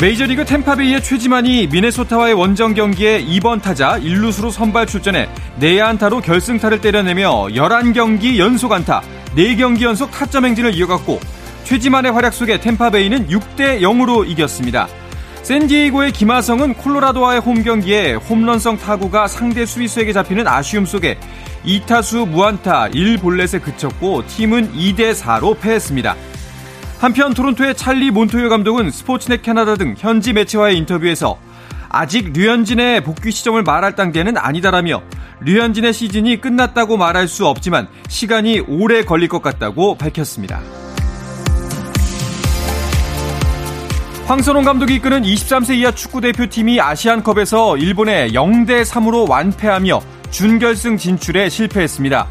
메이저리그 템파베이의 최지만이 미네소타와의 원정 경기에 2번 타자 1루수로 선발 출전해 내야 안타로 결승타를 때려내며 11경기 연속 안타, 4경기 연속 타점 행진을 이어갔고 최지만의 활약 속에 템파베이는 6대 0으로 이겼습니다. 샌디에이고의 김하성은 콜로라도와의 홈 경기에 홈런성 타구가 상대 수비수에게 잡히는 아쉬움 속에 2타수 무안타 1볼넷에 그쳤고 팀은 2대 4로 패했습니다. 한편 토론토의 찰리 몬토요 감독은 스포츠넷 캐나다 등 현지 매체와의 인터뷰에서 아직 류현진의 복귀 시점을 말할 단계는 아니다라며 류현진의 시즌이 끝났다고 말할 수 없지만 시간이 오래 걸릴 것 같다고 밝혔습니다. 황선홍 감독이 이끄는 23세 이하 축구 대표팀이 아시안컵에서 일본에 0대 3으로 완패하며 준결승 진출에 실패했습니다.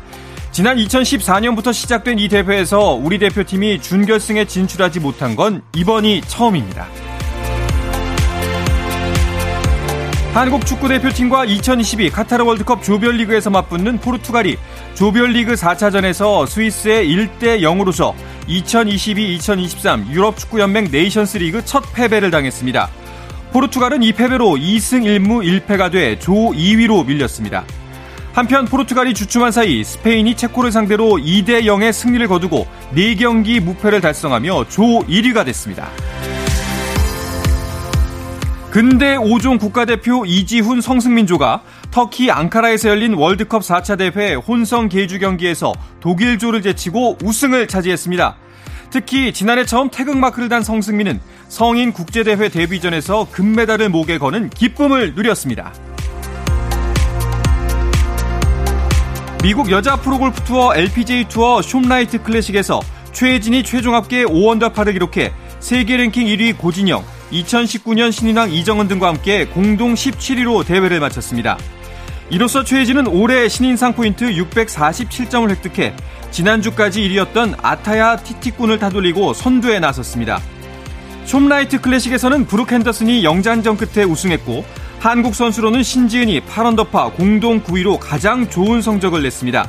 지난 2014년부터 시작된 이 대회에서 우리 대표팀이 준결승에 진출하지 못한 건 이번이 처음입니다. 한국 축구 대표팀과 2022 카타르 월드컵 조별리그에서 맞붙는 포르투갈이 조별리그 4차전에서 스위스에 1대 0으로 져서 2022-2023 유럽 축구 연맹 네이션스 리그 첫 패배를 당했습니다. 포르투갈은 이 패배로 2승 1무 1패가 돼 조 2위로 밀렸습니다. 한편 포르투갈이 주춤한 사이 스페인이 체코를 상대로 2대 0의 승리를 거두고 4경기 무패를 달성하며 조 1위가 됐습니다. 근대 5종 국가대표 이지훈 성승민조가 터키 앙카라에서 열린 월드컵 4차 대회 혼성 계주 경기에서 독일조를 제치고 우승을 차지했습니다. 특히 지난해 처음 태극마크를 단 성승민은 성인 국제대회 데뷔전에서 금메달을 목에 거는 기쁨을 누렸습니다. 미국 여자 프로골프 투어 LPGA 투어 숍라이트 클래식에서 최혜진이 최종 합계 5원더파를 기록해 세계 랭킹 1위 고진영, 2019년 신인왕 이정은 등과 함께 공동 17위로 대회를 마쳤습니다. 이로써 최혜진은 올해 신인상 포인트 647점을 획득해 지난주까지 1위였던 아타야 티티꾼을 타돌리고 선두에 나섰습니다. 숍라이트 클래식에서는 브룩 핸더슨이 영장전 끝에 우승했고 한국 선수로는 신지은이 8언더파 공동 9위로 가장 좋은 성적을 냈습니다.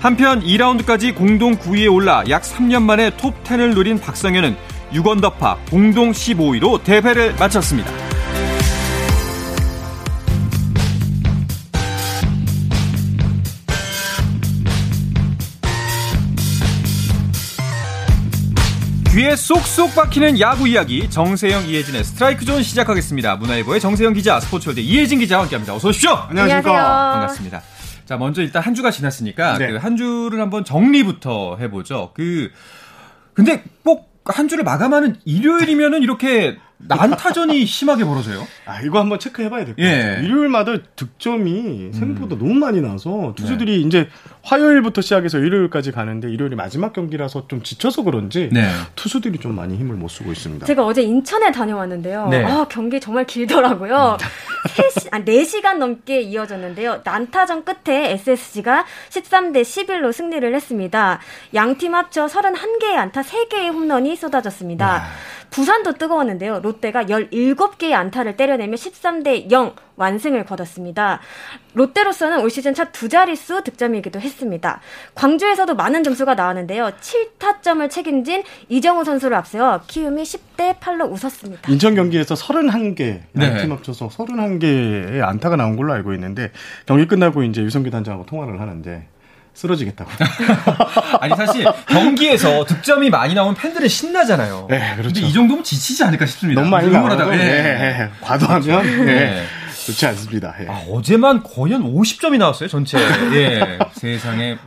한편 2라운드까지 공동 9위에 올라 약 3년 만에 톱10을 누린 박성현은 6언더파 공동 15위로 대회를 마쳤습니다. 귀에 쏙쏙 박히는 야구 이야기 정세영 이혜진의 스트라이크 존 시작하겠습니다. 문화일보의 정세영 기자, 스포츠월드 이혜진 기자와 함께합니다. 어서 오십시오. 안녕하십니까. 반갑습니다. 자 먼저 일단 한 주가 지났으니까 네. 그 한 주를 한번 정리부터 해보죠. 그 근데 꼭 한 주를 마감하는 일요일이면은 이렇게 난타전이 심하게 벌어져요. 아, 이거 한번 체크해봐야 될것 예. 같아요. 일요일마다 득점이 생각보다 너무 많이 나서 투수들이 이제 화요일부터 시작해서 일요일까지 가는데 일요일이 마지막 경기라서 좀 지쳐서 그런지 네. 투수들이 좀 많이 힘을 못 쓰고 있습니다. 제가 어제 인천에 다녀왔는데요. 네. 아, 경기 정말 길더라고요. 3시, 아, 4시간 넘게 이어졌는데요. 난타전 끝에 SSG가 13대 11로 승리를 했습니다. 양 팀 합쳐 31개의 안타 3개의 홈런이 쏟아졌습니다. 부산도 뜨거웠는데요. 롯데가 17개의 안타를 때려내며 13대 0 완승을 거뒀습니다. 롯데로서는 올 시즌 첫 두 자릿수 득점이기도 했습니다. 광주에서도 많은 점수가 나왔는데요. 7타점을 책임진 이정우 선수를 앞세워 키움이 10대 8로 웃었습니다. 인천 경기에서 31개, 네. 양팀 합쳐서 31개의 안타가 나온 걸로 알고 있는데 경기 끝나고 이제 유성규 단장하고 통화를 하는데 쓰러지겠다고. 아니 사실 경기에서 득점이 많이 나오면 팬들은 신나잖아요. 네, 그렇죠. 근데 이 정도면 지치지 않을까 싶습니다. 너무 많이 응원하다가, 나와도 예. 네, 과도하면 네, 네. 좋지 않습니다. 예. 아, 어제만 거의 한 50점이 나왔어요, 전체. 예. 세상에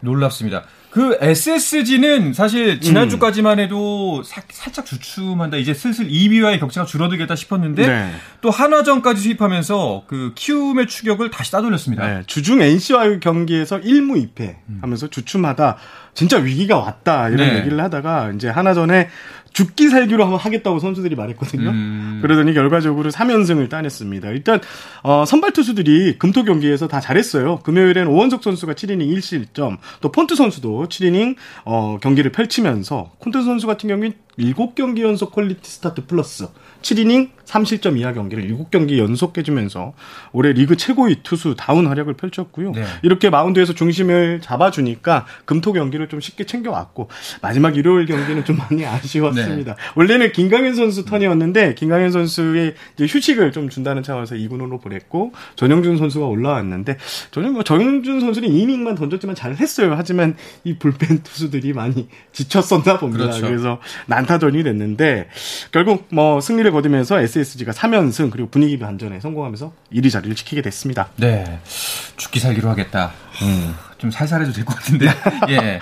놀랍습니다. 그 SSG는 사실 지난주까지만 해도 사- 살짝 주춤한다. 이제 슬슬 2위와의 격차가 줄어들겠다 싶었는데 네. 또 한화전까지 수입하면서 그 키움의 추격을 다시 따돌렸습니다. 네, 주중 NC와의 경기에서 1무 2패 하면서 주춤하다 진짜 위기가 왔다 이런 네. 얘기를 하다가 이제 하나 전에 죽기 살기로 한번 하겠다고 선수들이 말했거든요. 음. 그러더니 결과적으로 3연승을 따냈습니다. 일단 어, 선발 투수들이 금토 경기에서 다 잘했어요. 금요일엔 오원석 선수가 7이닝 1실점, 또 폰트 선수도 7이닝 어, 경기를 펼치면서 콘트 선수 같은 경우는 7경기 연속 quality start plus 7이닝 3실점 이하 경기를 7경기 연속 해주면서 올해 리그 최고의 투수 다운 활약을 펼쳤고요. 네. 이렇게 마운드에서 중심을 잡아주니까 금토 경기를 좀 쉽게 챙겨왔고 마지막 일요일 경기는 좀 많이 아쉬웠습니다. 원래는 김광현 선수 턴이었는데 김광현 선수의 휴식을 좀 준다는 차원에서 2군으로 보냈고 전영준 선수가 올라왔는데 저는 뭐 전영준 선수는 이닝만 던졌지만 잘했어요. 하지만 이 불펜 투수들이 많이 지쳤었나 봅니다. 그렇죠. 그래서 난 타전이 됐는데 결국 뭐 승리를 거두면서 SSG가 3연승 그리고 분위기 반전에 성공하면서 1위 자리를 지키게 됐습니다. 네. 죽기 살기로 하겠다. 좀 살살해도 될 것 같은데. 예.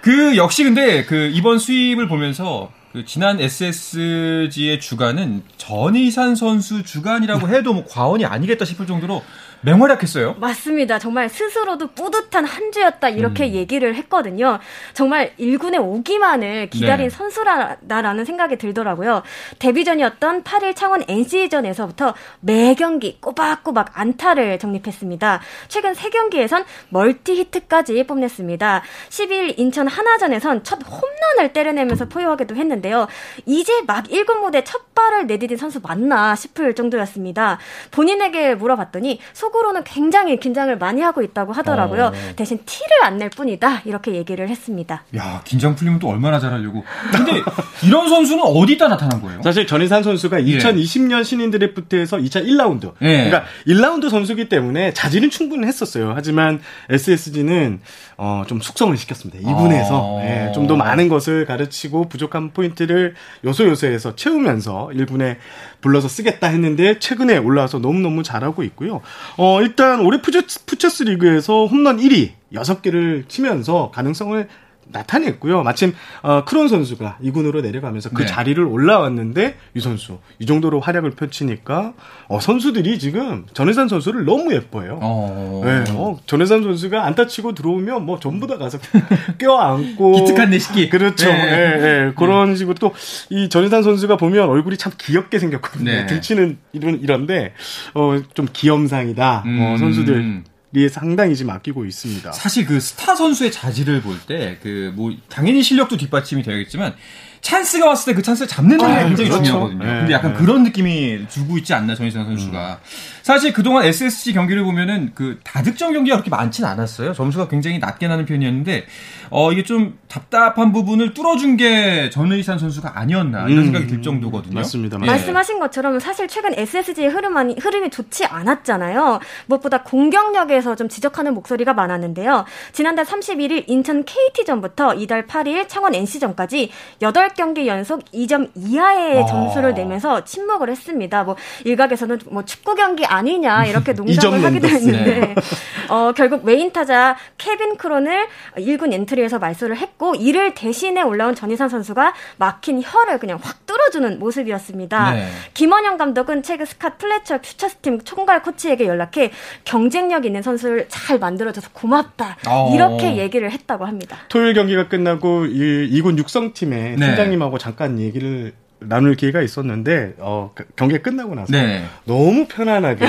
그 역시 근데 그 이번 수입을 보면서 그 지난 SSG의 주간은 전희산 선수 주간이라고 해도 뭐 과언이 아니겠다 싶을 정도로 맹활약했어요. 맞습니다. 정말 스스로도 뿌듯한 한 주였다 이렇게 얘기를 했거든요. 정말 1군에 오기만을 기다린 네. 선수라는 생각이 들더라고요. 데뷔전이었던 8일 창원 NC전에서부터 매 경기 꼬박꼬박 안타를 적립했습니다. 최근 3경기에선 멀티 히트까지 뽐냈습니다. 12일 인천 하나전에선 첫 홈런을 때려내면서 포효하기도 했는데 요. 이제 막 1군 무대 첫 발을 내디딘 선수 맞나 싶을 정도였습니다. 본인에게 물어봤더니 속으로는 굉장히 긴장을 많이 하고 있다고 하더라고요. 어. 대신 티를 안 낼 뿐이다. 이렇게 얘기를 했습니다. 야, 긴장 풀리면 또 얼마나 잘하려고. 근데 이런 선수는 어디다 나타난 거예요? 사실 전희산 선수가 2020년 신인 드래프트에서 2차 1라운드. 예. 그러니까 1라운드 선수기 때문에 자질은 충분히 했었어요. 하지만 SSG는 어, 좀 숙성을 시켰습니다. 2군에서 어. 예, 좀더 많은 것을 가르치고 부족한 포인트를 요소 요소에서 채우면서 1군에 불러서 쓰겠다 했는데 최근에 올라와서 너무너무 잘하고 있고요. 어, 일단 올해 퓨처스, 퓨처스 리그에서 홈런 1위 6개를 치면서 가능성을 나타냈고요. 마침 어, 크론 선수가 2군으로 내려가면서 그 네. 자리를 올라왔는데 유 선수 이 정도로 활약을 펼치니까 어, 선수들이 지금 전의산 선수를 너무 예뻐해요. 어. 네, 어, 전의산 선수가 안타 치고 들어오면 뭐 전부 다 가서 껴안고 기특한 내시기. 그렇죠. 네. 예, 예. 그런 식으로 또 이 전혜산 선수가 보면 얼굴이 참 귀엽게 생겼거든요. 네. 등치는 이런 이런데 어, 좀 귀염상이다. 어, 음. 선수들 이 상당히 지금 아끼고 있습니다. 사실 그 스타 선수의 자질을 볼 때 그 뭐 당연히 실력도 뒷받침이 되겠지만 찬스가 왔을 때 그 찬스를 잡는 점이 아, 굉장히 그렇죠. 중요하거든요. 네, 근데 약간 네. 그런 느낌이 주고 있지 않나 전희선 선수가. 사실 그동안 SSG 경기를 보면은 그 다득점 경기가 그렇게 많지는 않았어요. 점수가 굉장히 낮게 나는 편이었는데 어 이게 좀 답답한 부분을 뚫어준 게 전의산 선수가 아니었나 이런 음, 생각이 들 정도거든요. 맞습니다, 예. 맞습니다. 말씀하신 것처럼 사실 최근 SSG의 흐름이, 흐름이 좋지 않았잖아요. 무엇보다 공격력에서 좀 지적하는 목소리가 많았는데요. 지난달 31일 인천 KT전부터 이달 8일 창원 NC전까지 8 경기 연속 2점 이하의 아. 점수를 내면서 침묵을 했습니다. 뭐 일각에서는 뭐 축구 경기 아니냐 이렇게 농담을 하기도. 했는데 어, 결국 메인 타자 케빈 크론을 1군 엔트리에서 말소를 했고 이를 대신에 올라온 전의산 선수가 막힌 혈을 그냥 확 뚫어주는 모습이었습니다. 네. 김원형 감독은 최근 스캇 플레처 퓨처스팀 총괄 코치에게 연락해 경쟁력 있는 선수를 잘 만들어줘서 고맙다 어. 이렇게 얘기를 했다고 합니다. 토요일 경기가 끝나고 이 2군 육성팀의 네. 팀장님하고 잠깐 얘기를 나눌 기회가 있었는데 어, 그 경기가 끝나고 나서 네. 너무 편안하게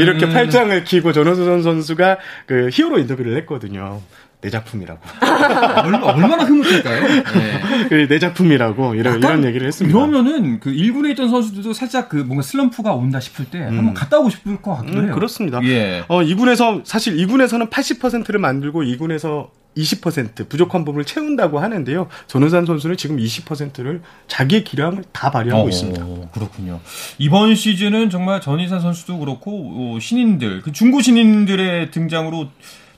이렇게 팔짱을 끼고 전호수선 선수가 그 히어로 인터뷰를 했거든요. 내 작품이라고. 얼마, 얼마나 흐뭇할까요? 예. 그내 작품이라고 이런 이런 얘기를 했습니다. 이러면은 그 1군에 있던 선수들도 살짝 그 뭔가 슬럼프가 온다 싶을 때 한번 갔다 오고 싶을 것 같기도 음, 해요. 그렇습니다. 예. 어, 2군에서 사실 2군에서는 80%를 만들고 2군에서 20% 부족한 부분을 채운다고 하는데요. 전우산 선수는 지금 20%를 자기의 기량을 다 발휘하고 어, 있습니다. 그렇군요. 이번 시즌은 정말 전희산 선수도 그렇고 어, 신인들, 그 중고 신인들의 등장으로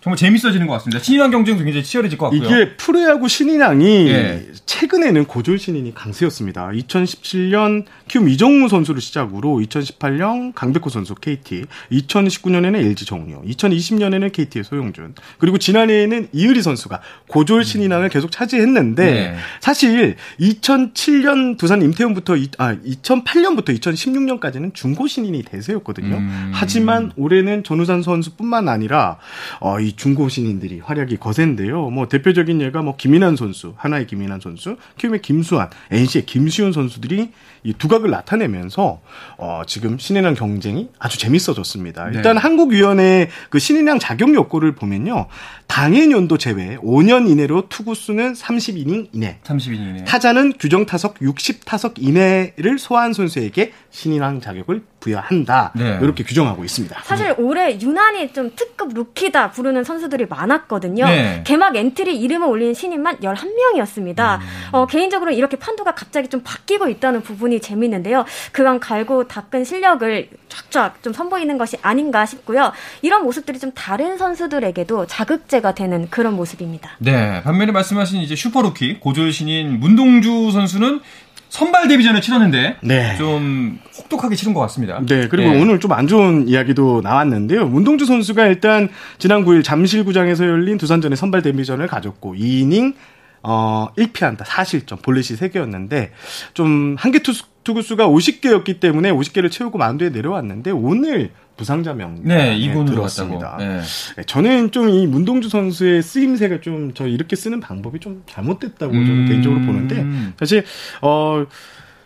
정말 재밌어지는 것 같습니다. 신인왕 경쟁도 굉장히 치열해질 것 같고요. 이게 프로야구 신인왕이 예. 최근에는 고졸 신인이 강세였습니다. 2017년 키움 이정우 선수를 시작으로 2018년 강백호 선수 KT, 2019년에는 LG 정우영, 2020년에는 KT의 소용준, 그리고 지난해에는 이의리 선수가 고졸 신인왕을 계속 차지했는데 네. 사실 2007년 두산 임태훈부터 이- 아 2008년부터 2016년까지는 중고 신인이 대세였거든요. 음. 하지만 올해는 전우산 선수뿐만 아니라 어, 이 중고 신인들이 활약이 거센데요. 뭐 대표적인 예가 뭐 김인환 선수, 하나의 김인환 선수, 키움의 김수환, NC의 김시훈 선수들이 이 두각을 나타내면서 어 지금 신인왕 경쟁이 아주 재밌어졌습니다. 일단 네. 한국위원회 그 신인왕 자격 요구를 보면요. 당해 연도 제외 5년 이내로 투수는 30이닝 이내. 30이닝 이내. 타자는 규정 타석 60타석 이내를 소화한 선수에게 신인왕 자격을 부여한다. 네. 이렇게 규정하고 있습니다. 사실 올해 유난히 좀 특급 rookie다 부르는 선수들이 많았거든요. 네. 개막 엔트리 이름을 올린 신인만 11명이었습니다. 음. 어, 개인적으로 이렇게 판도가 갑자기 좀 바뀌고 있다는 부분이 재밌는데요. 그간 갈고 닦은 실력을 쫙쫙 좀 선보이는 것이 아닌가 싶고요. 이런 모습들이 좀 다른 선수들에게도 자극제가 되는 그런 모습입니다. 네. 반면에 말씀하신 이제 슈퍼루키 고졸 신인 문동주 선수는 선발 데뷔전을 치렀는데 네. 좀 혹독하게 치른 것 같습니다. 네, 그리고 네. 오늘 좀 안 좋은 이야기도 나왔는데요. 문동주 선수가 일단 지난 9일 잠실구장에서 열린 두산전의 선발 데뷔전을 가졌고 2이닝 어 1피한다 4실점 볼넷이 3개였는데 좀 한개 투구수가 50개였기 때문에 50개를 채우고 만두에 내려왔는데 오늘 부상자 명 네, 이군으로 들었습니다. 네. 네. 저는 좀 이 문동주 선수의 쓰임새가 좀 저 이렇게 쓰는 방법이 좀 잘못됐다고 음... 저는 개인적으로 보는데 사실 어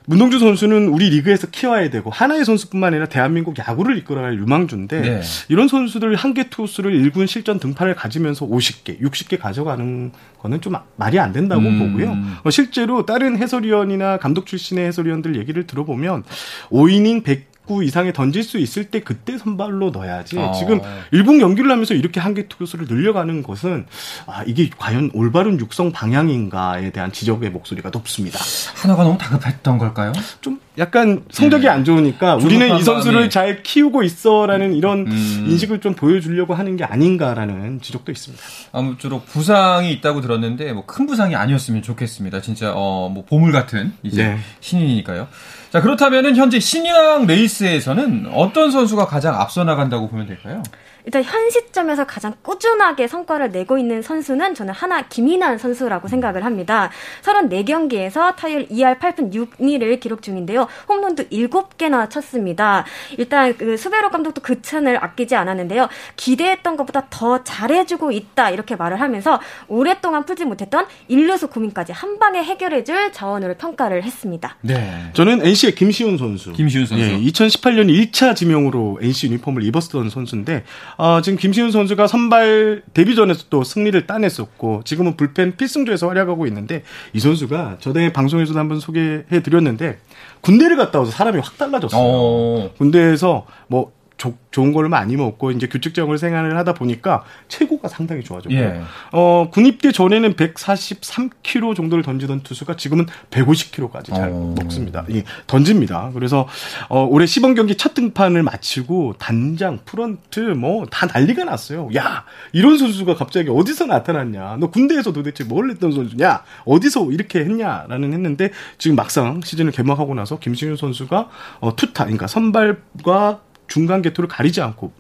문동주 선수는 우리 리그에서 키워야 되고 하나의 선수뿐만 아니라 대한민국 야구를 이끌어갈 유망주인데 네. 이런 선수들 한 개 투수를 1군 실전 등판을 가지면서 50개, 60개 가져가는 거는 좀 말이 안 된다고 음. 보고요. 어, 실제로 다른 해설위원이나 감독 출신의 해설위원들 얘기를 들어보면 5이닝 100 1 이상에 던질 수 있을 때 그때 선발로 넣어야지. 어. 지금 일본 경기를 하면서 이렇게 한개 투수를 늘려가는 것은 아 이게 과연 올바른 육성 방향인가에 대한 지적의 목소리가 높습니다. 하나가 너무 다급했던 걸까요? 좀 약간 성적이 네. 안 좋으니까 우리는 이 선수를 마음이. 잘 키우고 있어라는 이런 음. 인식을 좀 보여주려고 하는 게 아닌가라는 지적도 있습니다. 아무쪼록 부상이 있다고 들었는데 뭐 큰 부상이 아니었으면 좋겠습니다. 진짜 어 뭐 보물 같은 이제 네. 신인이니까요. 자, 그렇다면은 현재 신인왕 레이스에서는 어떤 선수가 가장 앞서 나간다고 보면 될까요? 일단 현 시점에서 가장 꾸준하게 성과를 내고 있는 선수는 저는 하나 김인환 선수라고 생각을 합니다. 34경기에서 타율 2할 8푼 6리를 기록 중인데요. 홈런도 7개나 쳤습니다. 일단 그 수베로 감독도 그 찬을 아끼지 않았는데요. 기대했던 것보다 더 잘해주고 있다 이렇게 말을 하면서 오랫동안 풀지 못했던 일루수 고민까지 한 방에 해결해줄 자원으로 평가를 했습니다. 네. 저는 NC의 김시훈 선수. 김시훈 선수. 예, 2018년 1차 지명으로 NC 유니폼을 입었던 선수인데 어, 지금 김시훈 선수가 선발 데뷔전에서 또 승리를 따냈었고 지금은 불펜 필승조에서 활약하고 있는데 이 선수가 저대 방송에서도 한번 소개해 드렸는데 군대를 갔다 와서 사람이 확 달라졌어요. 어. 군대에서 뭐 조, 좋은 걸 많이 먹고 이제 규칙적으로 생활을 하다 보니까 체구가 상당히 좋아졌고 예. 어 군입대 전에는 143kg 정도를 던지던 투수가 지금은 150kg까지 잘 어. 먹습니다. 예, 던집니다. 그래서 어 올해 시범 경기 첫 등판을 마치고 단장, 프런트 뭐 다 난리가 났어요. 야 이런 선수가 갑자기 어디서 나타났냐? 너 군대에서 도대체 뭘 했던 선수냐? 어디서 이렇게 했냐라는 했는데 지금 막상 시즌을 개막하고 나서 김신윤 선수가 어 투타 그러니까 선발과 중간 개토를 가리지 않고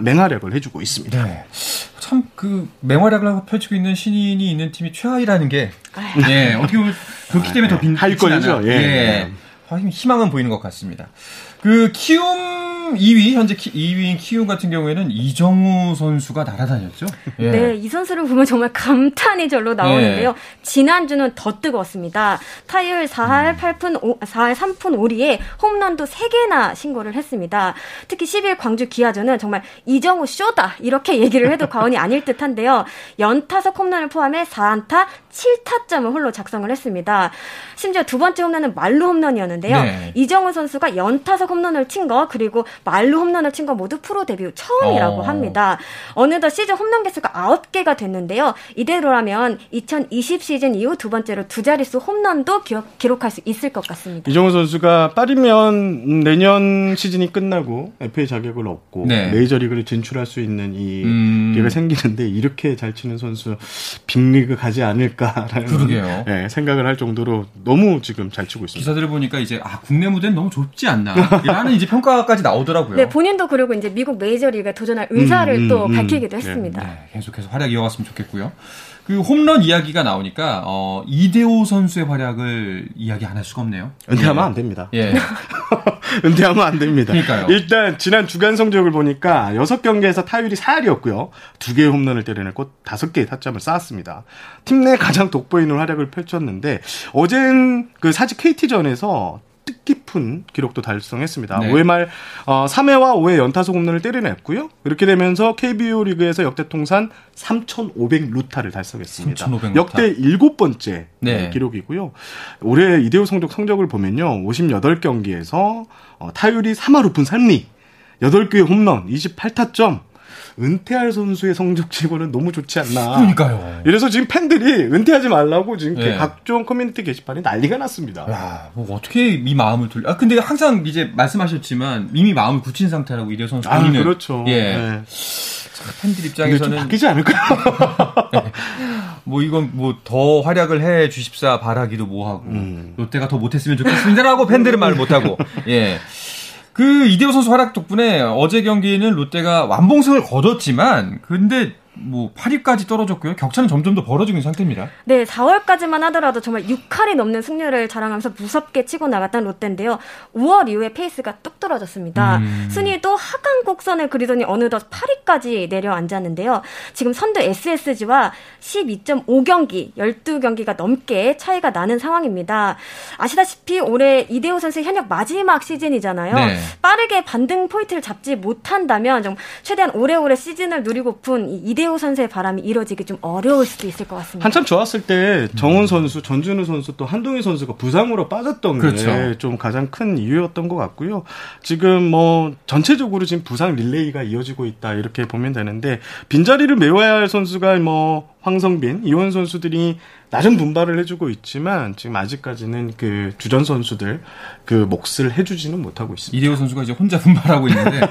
맹활약을 해주고 있습니다. 네. 참그 맹활약을 펼치고 있는 신인이 있는 팀이 최하위라는 게 예, 어떻게 보면 그렇기 때문에 더 빈, 할 거죠 예. 예. 희망은 보이는 것 같습니다. 그 키움 2위 현재 키, 2위인 키움 같은 경우에는 이정우 선수가 날아다녔죠. 예. 네, 이 선수를 보면 정말 감탄이 절로 나오는데요. 예. 지난주는 더 뜨거웠습니다. 타율 4할 8푼 5, 4할 3푼 5리에 홈런도 3개나 신고를 했습니다. 특히 10일 광주 기아전은 정말 이정우 쇼다 이렇게 얘기를 해도 과언이 아닐 듯한데요. 연타석 홈런을 포함해 4안타 7타점을 홀로 작성을 했습니다. 심지어 두 번째 홈런은 말로 홈런이었는데요. 네. 이정우 선수가 연타석 홈런을 친 거 그리고 말로 홈런을 친 거 모두 프로 데뷔 처음이라고 어. 합니다. 어느덧 시즌 홈런 개수가 9개가 됐는데요. 이대로라면 2020 시즌 이후 두 번째로 두 자릿수 홈런도 기록, 기록할 수 있을 것 같습니다. 이정우 선수가 빠르면 내년 시즌이 끝나고 FA 자격을 얻고 네. 메이저리그를 진출할 수 있는 이 음. 기회가 생기는데 이렇게 잘 치는 선수 빅리그 가지 않을까라는 네, 생각을 할 정도로 너무 지금 잘 치고 있습니다. 기사들을 보니까 이제 아 국내 무대는 너무 좁지 않나 라는 이제 평가까지 나오더라고요. 네, 본인도 그리고 이제 미국 메이저리그에 도전할 의사를 음, 음, 또 음, 밝히기도 네, 했습니다. 네, 계속해서 활약 이어갔으면 좋겠고요. 그 홈런 이야기가 나오니까 어, 이대호 선수의 활약을 이야기 안 할 수가 없네요. 은퇴하면 예. 안 됩니다. 예. 은퇴하면 안 됩니다. 그러니까요. 일단 지난 주간 성적을 보니까 6경기에서 타율이 4할이었고요. 2개의 홈런을 때려냈고 5개의 타점을 쌓았습니다. 팀 내 가장 돋보이는 활약을 펼쳤는데 어젠 그 사직 KT전에서 뜻깊은 기록도 달성했습니다. 네. 5회 말 어, 3회와 5회 연타석 홈런을 때려냈고요. 이렇게 되면서 KBO 리그에서 역대 통산 3,500 루타를 달성했습니다. 3,500 루타. 역대 일곱 번째 네. 기록이고요. 올해 이대호 성적 성적을 보면요. 58경기에서 어, 타율이 3할 5푼 3리, 8개의 홈런, 28타점. 은퇴할 선수의 성적치고는 너무 좋지 않나. 그러니까요. 이래서 지금 팬들이 은퇴하지 말라고 지금 네. 각종 커뮤니티 게시판에 난리가 났습니다. 야, 뭐 어떻게 이 마음을 돌려? 아 근데 항상 이제 말씀하셨지만 이미 마음을 굳힌 상태라고 이대호 선수 아, 본인은 그렇죠. 예. 네. 팬들 입장에서는 바뀌지 않을까요? 뭐 이건 뭐 더 활약을 해 주십사 바라기도 뭐하고 음. 롯데가 더 못했으면 좋겠습니다라고 팬들은 말 못하고 예. 그 이대호 선수 활약 덕분에 어제 경기는 롯데가 완봉승을 거뒀지만 근데 뭐 8위까지 떨어졌고요. 격차는 점점 더 벌어지고 있는 상태입니다. 네, 4월까지만 하더라도 정말 6할이 넘는 승률을 자랑하면서 무섭게 치고 나갔던 롯데인데요. 5월 이후에 페이스가 뚝 떨어졌습니다. 음. 순위도 하강 곡선을 그리더니 어느덧 8위까지 내려앉았는데요. 지금 선두 SSG와 12.5경기, 12경기가 넘게 차이가 나는 상황입니다. 아시다시피 올해 이대호 선수의 현역 마지막 시즌이잖아요. 네. 빠르게 반등 포인트를 잡지 못한다면 좀 최대한 오래오래 시즌을 누리고픈 이 이대호 선수의 바람이 이뤄지기 좀 어려울 수도 있을 것 같습니다. 한참 좋았을 때 정훈 선수, 전준우 선수 또 한동희 선수가 부상으로 빠졌던 그렇죠. 게좀 가장 큰 이유였던 것 같고요. 지금 뭐 전체적으로 지금 부상 릴레이가 이어지고 있다 이렇게 보면 되는데 빈자리를 메워야 할 선수가 뭐 황성빈, 이원 선수들이 나름 분발을 해주고 있지만 지금 아직까지는 그 주전 선수들 그 몫을 해주지는 못하고 있습니다. 이대호 선수가 이제 혼자 분발하고 있는데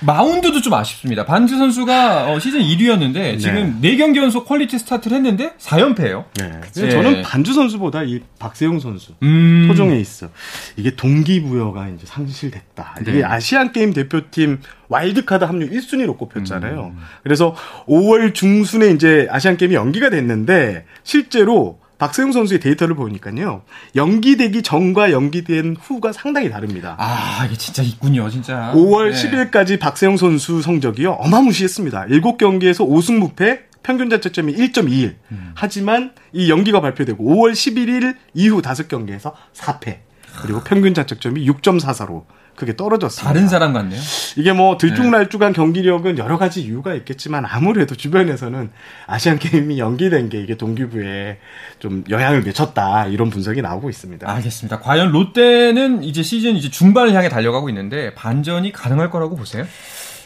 마운드도 좀 아쉽습니다. 반즈 선수가 어, 시즌 1위였는데 지금 4경기 연속 퀄리티 스타트를 했는데 4연패예요. 네. 예. 저는 반즈 선수보다 이 박세웅 선수 음. 토종에 있어. 이게 동기부여가 이제 상실됐다. 이게 네. 아시안 게임 대표팀 와일드카드 합류 1순위로 꼽혔잖아요. 음. 그래서 5월 중순에 이제 아시안 게임이 연기가 됐는데 실제로 박세용 선수의 데이터를 보니까요. 연기되기 전과 연기된 후가 상당히 다릅니다. 아, 이게 진짜 있군요, 진짜. 5월 네. 10일까지 박세용 선수 성적이요. 어마무시했습니다. 7경기에서 5승 무패, 평균 자책점이 1.21. 음. 하지만 이 연기가 발표되고 5월 11일 이후 5경기에서 4패. 그리고 평균 자책점이 6.44로 크게 떨어졌습니다. 다른 사람 같네요. 이게 뭐 들쭉날쭉한 경기력은 여러 가지 이유가 있겠지만 아무래도 주변에서는 아시안 게임이 연기된 게 이게 동기부에 좀 영향을 미쳤다 이런 분석이 나오고 있습니다. 알겠습니다. 과연 롯데는 이제 시즌 이제 중반을 향해 달려가고 있는데 반전이 가능할 거라고 보세요?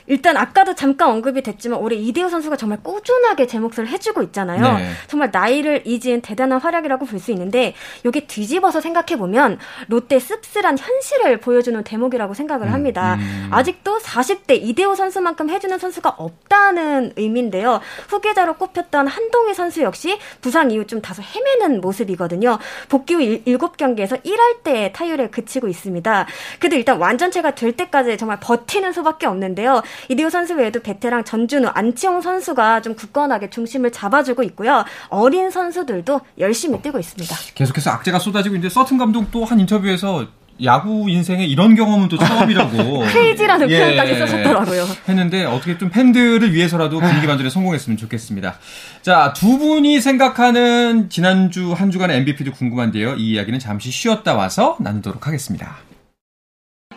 일단 아까도 잠깐 언급이 됐지만 올해 이대호 선수가 정말 꾸준하게 제 몫을 해주고 있잖아요. 네. 정말 나이를 잊은 대단한 활약이라고 볼 수 있는데 이게 뒤집어서 생각해 보면 롯데 씁쓸한 현실을 보여주는 대목이라고 생각을 합니다. 음. 아직도 40대 이대호 선수만큼 해주는 선수가 없다는 의미인데요. 후계자로 꼽혔던 한동희 선수 역시 부상 이후 좀 다소 헤매는 모습이거든요. 복귀 후 7경기에서 1할 때 타율에 그치고 있습니다. 그래도 일단 완전체가 될 때까지 정말 버티는 수밖에 없는데요. 이대호 선수 외에도 베테랑 전준우, 안치홍 선수가 좀 굳건하게 중심을 잡아주고 있고요. 어린 선수들도 열심히 뛰고 있습니다. 계속해서 악재가 쏟아지고 있는데 서튼 감독 또 한 인터뷰에서 야구 인생에 이런 경험은 또 처음이라고 크레이지라는 예. 표현까지 쓰셨더라고요. 했는데 어떻게 좀 팬들을 위해서라도 분위기 반전에 성공했으면 좋겠습니다. 자, 두 분이 생각하는 지난주 한 주간의 MVP도 궁금한데요. 이 이야기는 잠시 쉬었다 와서 나누도록 하겠습니다.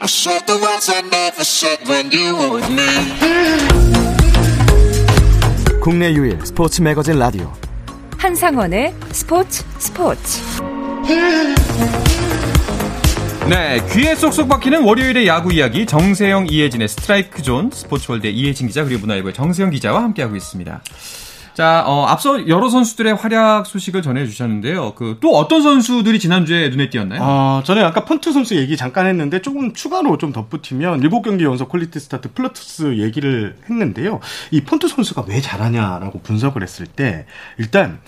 I said the words I never said when you were with me. 국내 유일 스포츠 매거진 라디오 한상원의 스포츠 스포츠 네, 귀에 쏙쏙 박히는 월요일의 야구 이야기 정세영, 이혜진의 스트라이크 존 스포츠월드의 이혜진 기자 그리고 문화일보의 정세영 기자와 함께하고 있습니다. 자, 어, 앞서 여러 선수들의 활약 소식을 전해주셨는데요. 그 또 어떤 선수들이 지난주에 눈에 띄었나요? 어, 저는 아까 폰트 선수 얘기 잠깐 했는데 조금 추가로 좀 덧붙이면 7경기 연속 퀄리티 스타트 플러스 얘기를 했는데요. 이 폰트 선수가 왜 잘하냐라고 분석을 했을 때 일단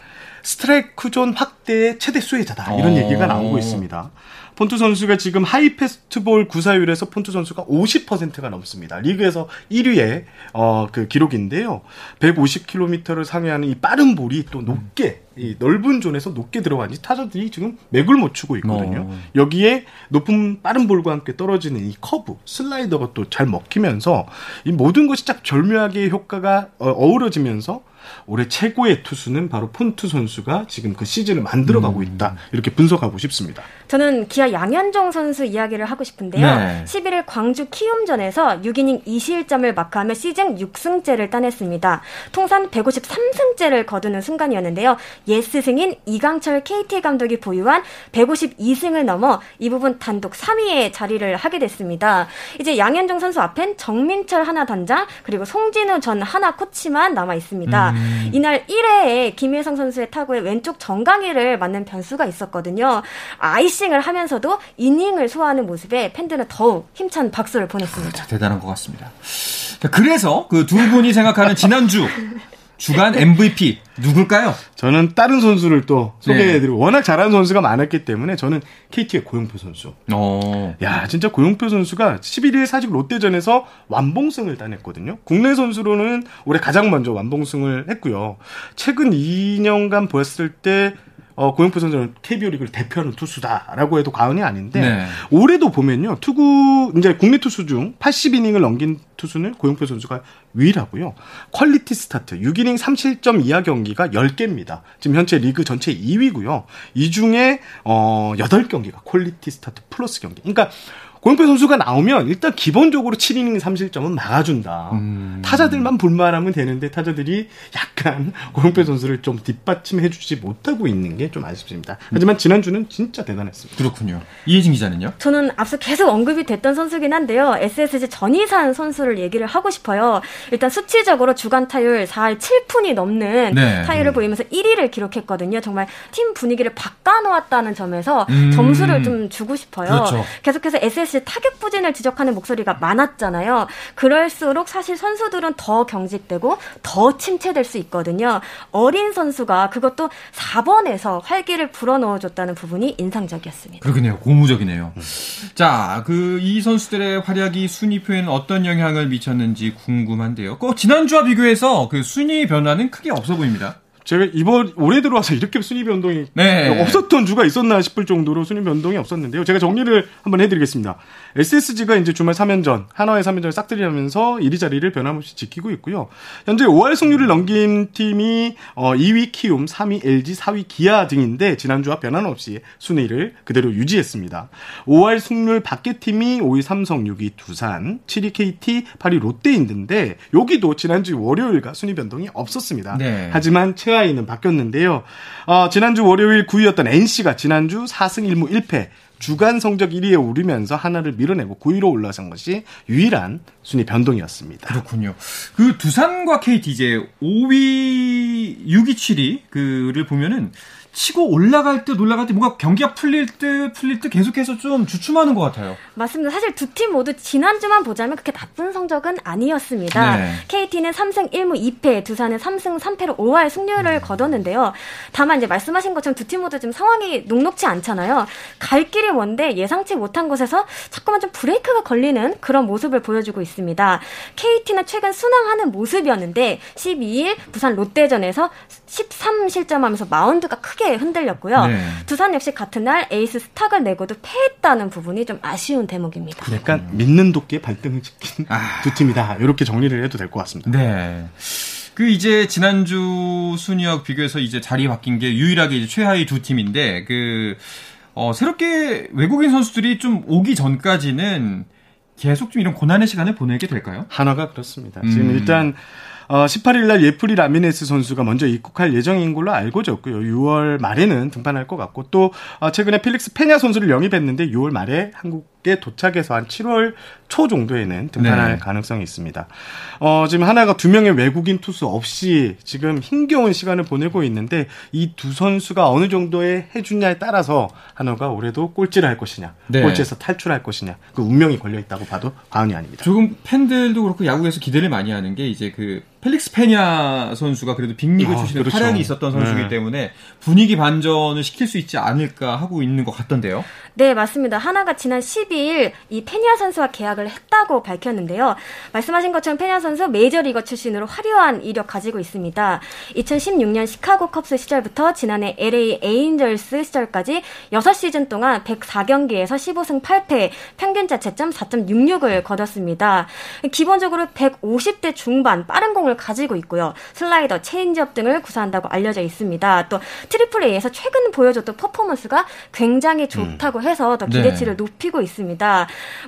스트라이크 존 확대의 최대 수혜자다. 이런 어. 얘기가 나오고 있습니다. 폰트 선수가 지금 하이 패스트볼 구사율에서 폰트 선수가 50%가 넘습니다. 리그에서 1위의 어, 그 기록인데요. 150km를 상회하는 이 빠른 볼이 또 높게 이 넓은 존에서 높게 들어가니 타자들이 지금 맥을 못 추고 있거든요. 어. 여기에 높은 빠른 볼과 함께 떨어지는 이 커브, 슬라이더가 또 잘 먹히면서 이 모든 것이 딱 절묘하게 효과가 어, 어우러지면서 올해 최고의 투수는 바로 폰트 선수가 지금 그 시즌을 만들어가고 음. 있다. 이렇게 분석하고 싶습니다. 저는 기아 양현종 선수 이야기를 하고 싶은데요. 네. 11일 광주 키움전에서 6이닝 2실점을 마크하며 시즌 6승째를 따냈습니다. 통산 153승째를 거두는 순간이었는데요. 예스 승인 이강철 KT 감독이 보유한 152승을 넘어 이 부분 단독 3위에 자리를 하게 됐습니다. 이제 양현종 선수 앞엔 정민철 하나 단장 그리고 송진우 전 하나 코치만 남아 있습니다. 이날 1회에 김혜성 선수의 타구에 왼쪽 정강이를 맞는 변수가 있었거든요. 아이싱을 하면서도 이닝을 소화하는 모습에 팬들은 더욱 힘찬 박수를 보냈습니다. 자, 대단한 것 같습니다. 자, 그래서 그 두 분이 생각하는 지난주 주간 MVP 누굴까요? 저는 다른 선수를 또 네. 소개해드리고 워낙 잘하는 선수가 많았기 때문에 저는 KT의 고영표 선수. 어. 야, 진짜 고영표 선수가 11일 사직 롯데전에서 완봉승을 따냈거든요. 국내 선수로는 올해 가장 먼저 완봉승을 했고요. 최근 2년간 보았을 때 어, 고영표 선수는 KBO 리그를 대표하는 투수다라고 해도 과언이 아닌데 네. 올해도 보면요. 투구 이제 국내 투수 중 80이닝을 넘긴 투수는 고영표 선수가 유일하고요. 퀄리티 스타트 6이닝 3실점 이하 경기가 10개입니다. 지금 현재 리그 전체 2위고요. 이 중에 어 8경기가 퀄리티 스타트 플러스 경기. 그러니까 고영표 선수가 나오면 일단 기본적으로 7이닝 3실점은 막아준다. 음. 타자들만 분발하면 되는데 타자들이 약간 고영표 선수를 좀 뒷받침해주지 못하고 있는 게 좀 아쉽습니다. 하지만 지난주는 진짜 대단했습니다. 그렇군요. 이혜진 기자는요? 저는 앞서 계속 언급이 됐던 선수긴 한데요. SSG 전의산 선수를 얘기를 하고 싶어요. 일단 수치적으로 주간 타율 4할 7푼이 넘는 네. 타율을 보이면서 1위를 기록했거든요. 정말 팀 분위기를 바꿔놓았다는 점에서 음. 점수를 좀 주고 싶어요. 그렇죠. 계속해서 SSG 타격 부진을 지적하는 목소리가 많았잖아요. 그럴수록 사실 선수들은 더 경직되고 더 침체될 수 있거든요. 어린 선수가 그것도 4번에서 활기를 불어넣어줬다는 부분이 인상적이었습니다. 그러겠네요. 고무적이네요. 자, 그 이 선수들의 활약이 순위표에는 어떤 영향을 미쳤는지 궁금한데요. 꼭 지난주와 비교해서 그 순위 변화는 크게 없어 보입니다. 제가 이번 올해 들어와서 이렇게 순위 변동이 네. 없었던 주가 있었나 싶을 정도로 순위 변동이 없었는데요. 제가 정리를 한번 해드리겠습니다. SSG가 이제 주말 3연전, 한화의 3연전을 싹들이하면서 1위 자리를 변함없이 지키고 있고요. 현재 5할 승률을 넘긴 팀이 어, 2위 키움, 3위 LG, 4위 기아 등인데 지난주와 변함없이 순위를 그대로 유지했습니다. 5할 승률 밖의 팀이 5위 삼성, 6위 두산, 7위 KT, 8위 롯데 인데 여기도 지난주 월요일과 순위 변동이 없었습니다. 네. 하지만 최하위는 바뀌었는데요. 어, 지난주 월요일 9위였던 NC가 지난주 4승 1무 1패 주간 성적 1위에 오르면서 하나를 밀어내고 9위로 올라선 것이 유일한 순위 변동이었습니다. 그렇군요. 그 두산과 KT 이제 5위, 6위, 7위 그를 보면은 치고 올라갈 듯 올라갈 때 뭔가 경기가 풀릴 듯 풀릴 듯 계속해서 좀 주춤하는 것 같아요. 맞습니다. 사실 두 팀 모두 지난주만 보자면 그렇게 나쁜 성적은 아니었습니다. 네. KT는 3승 1무 2패, 두산은 3승 3패로 5할 승률을 거뒀는데요. 다만 이제 말씀하신 것처럼 두 팀 모두 지금 상황이 녹록치 않잖아요. 갈 길이 먼데 예상치 못한 곳에서 자꾸만 좀 브레이크가 걸리는 그런 모습을 보여주고 있습니다. KT는 최근 순항하는 모습이었는데 12일 부산 롯데전에서 13실점하면서 마운드가 크게 흔들렸고요. 네. 두산 역시 같은 날 에이스 스탁을 내고도 패했다는 부분이 좀 아쉬운 대목입니다. 약간 믿는 도끼에 발등을 찍힌 아. 두 팀이다. 이렇게 정리를 해도 될 것 같습니다. 네. 그 이제 지난주 순위와 비교해서 이제 자리 바뀐 게 유일하게 이제 최하위 두 팀인데 그 어, 새롭게 외국인 선수들이 좀 오기 전까지는 계속 좀 이런 고난의 시간을 보내게 될까요? 하나가 그렇습니다. 음. 지금 일단 어, 18일 날 예프리 라미네스 선수가 먼저 입국할 예정인 걸로 알고 졌고요. 6월 말에는 등판할 것 같고 또 어, 최근에 필릭스 페냐 선수를 영입했는데 6월 말에 한국 에 도착해서 한 7월 초 정도에는 등판할 네. 가능성이 있습니다. 어, 지금 하나가 두 명의 외국인 투수 없이 지금 힘겨운 시간을 보내고 있는데 이 두 선수가 어느 정도의 해주냐에 따라서 한화가 올해도 꼴찌를 할 것이냐, 네. 꼴찌에서 탈출할 것이냐, 그 운명이 걸려 있다고 봐도 과언이 아닙니다. 조금 팬들도 그렇고 야구에서 기대를 많이 하는 게 이제 그 펠릭스 페냐 선수가 그래도 빅리그 아, 출신의 그렇죠. 활약이 있었던 선수이기 네. 때문에 분위기 반전을 시킬 수 있지 않을까 하고 있는 것 같던데요. 네, 맞습니다. 한화가 지난 12일 이 페냐 선수와 계약을 했다고 밝혔는데요. 말씀하신 것처럼 페냐 선수 메이저리거 출신으로 화려한 이력 가지고 있습니다. 2016년 시카고 컵스 시절부터 지난해 LA 에인절스 시절까지 6시즌 동안 104경기에서 15승 8패, 평균 자책점 4.66을 거뒀습니다. 기본적으로 150대 중반 빠른 공을 가지고 있고요. 슬라이더, 체인지업 등을 구사한다고 알려져 있습니다. 또 트리플 A에서 최근 보여줬던 퍼포먼스가 굉장히 좋다고 해서 더 기대치를 높이고 있습니다.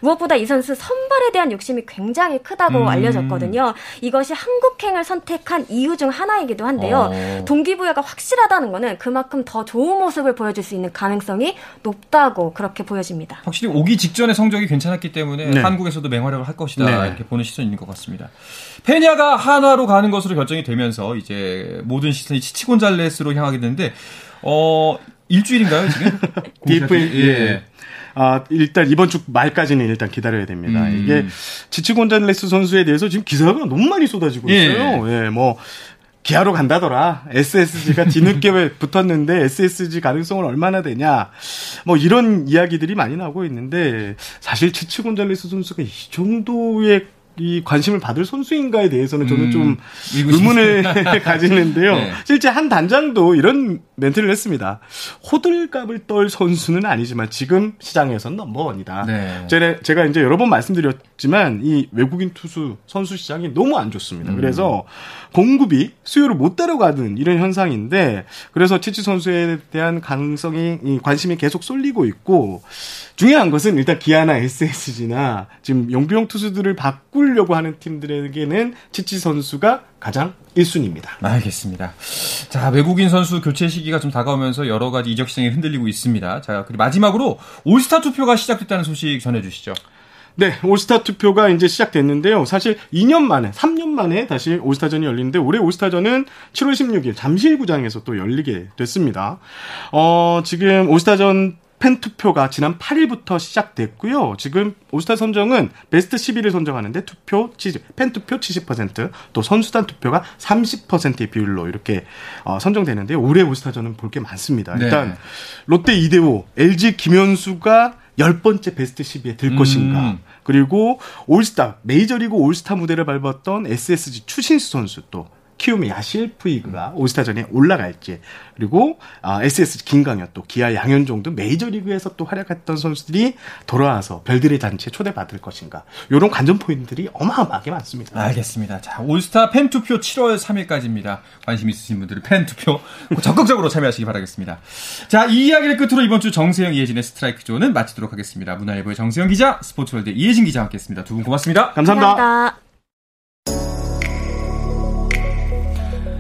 무엇보다 이 선수 선발에 대한 욕심이 굉장히 크다고 음. 알려졌거든요. 이것이 한국행을 선택한 이유 중 하나이기도 한데요. 어. 동기부여가 확실하다는 거는 그만큼 더 좋은 모습을 보여줄 수 있는 가능성이 높다고 그렇게 보여집니다. 확실히 오기 직전에 성적이 괜찮았기 때문에 네. 한국에서도 맹활약을 할 것이다 네. 이렇게 보는 시선이 있는 것 같습니다. 페냐가 한화로 가는 것으로 결정이 되면서 이제 모든 시선이 치치 곤잘레스로 향하게 되는데 어 일주일인가요 지금? DFA 예. 예. 아, 일단 이번 주 말까지는 일단 기다려야 됩니다. 음. 이게 지치 곤잘레스 선수에 대해서 지금 기사가 너무 많이 쏟아지고 예. 있어요. 예, 뭐 기아로 간다더라. SSG가 뒤늦게 붙었는데 SSG 가능성은 얼마나 되냐. 뭐 이런 이야기들이 많이 나오고 있는데 사실 치치 곤잘레스 선수가 이 정도의 이 관심을 받을 선수인가에 대해서는 저는 음, 좀 의문을 가지는데요. 네. 실제 한 단장도 이런 멘트를 했습니다. 호들갑을 떨 선수는 아니지만 지금 시장에서는 넘버원이다. 네. 제가, 제가 이제 여러 번 말씀드렸지만 이 외국인 투수 선수 시장이 너무 안 좋습니다. 음. 그래서 공급이 수요를 못 따라가는 이런 현상인데 그래서 치치 선수에 대한 가능성이 이 관심이 계속 쏠리고 있고 중요한 것은 일단 기아나 SSG나 지금 용병 투수들을 바 꾸려고 하는 팀들에게는 치치 선수가 가장 1순위입니다. 알겠습니다. 자, 외국인 선수 교체 시기가 좀 다가오면서 여러 가지 이적 시장이 흔들리고 있습니다. 자, 그리고 마지막으로 올스타 투표가 시작됐다는 소식 전해 주시죠. 네, 올스타 투표가 이제 시작됐는데요. 사실 2년 만에, 3년 만에 다시 올스타전이 열리는데 올해 올스타전은 7월 16일 잠실구장에서 또 열리게 됐습니다. 어, 지금 올스타전 팬 투표가 지난 8일부터 시작됐고요. 지금 올스타 선정은 베스트 11을 선정하는데 투표 70, 팬 투표 70%, 또 선수단 투표가 30%의 비율로 이렇게 어, 선정되는데 올해 올스타전은 볼 게 많습니다. 네. 일단 롯데 이대호, LG 김현수가 열 번째 베스트 10에 들 음. 것인가. 그리고 올스타, 메이저리그 올스타 무대를 밟았던 SSG 추신수 선수 또 키움의 야실 푸이그가 올스타전에 올라갈지 그리고 아, SSG 김강현 또 기아 양현종 등 메이저리그에서 또 활약했던 선수들이 돌아와서 별들의 잔치에 초대받을 것인가 이런 관전 포인트들이 어마어마하게 많습니다. 알겠습니다. 자, 올스타 팬 투표 7월 3일까지입니다. 관심 있으신 분들은 팬 투표 적극적으로 참여하시기 바라겠습니다. 자, 이 이야기를 끝으로 이번 주 정세영 이혜진의 스트라이크 존은 마치도록 하겠습니다. 문화일보의 정세영 기자, 스포츠월드 이혜진 기자와 함께했습니다. 두 분 고맙습니다. 감사합니다. 감사합니다.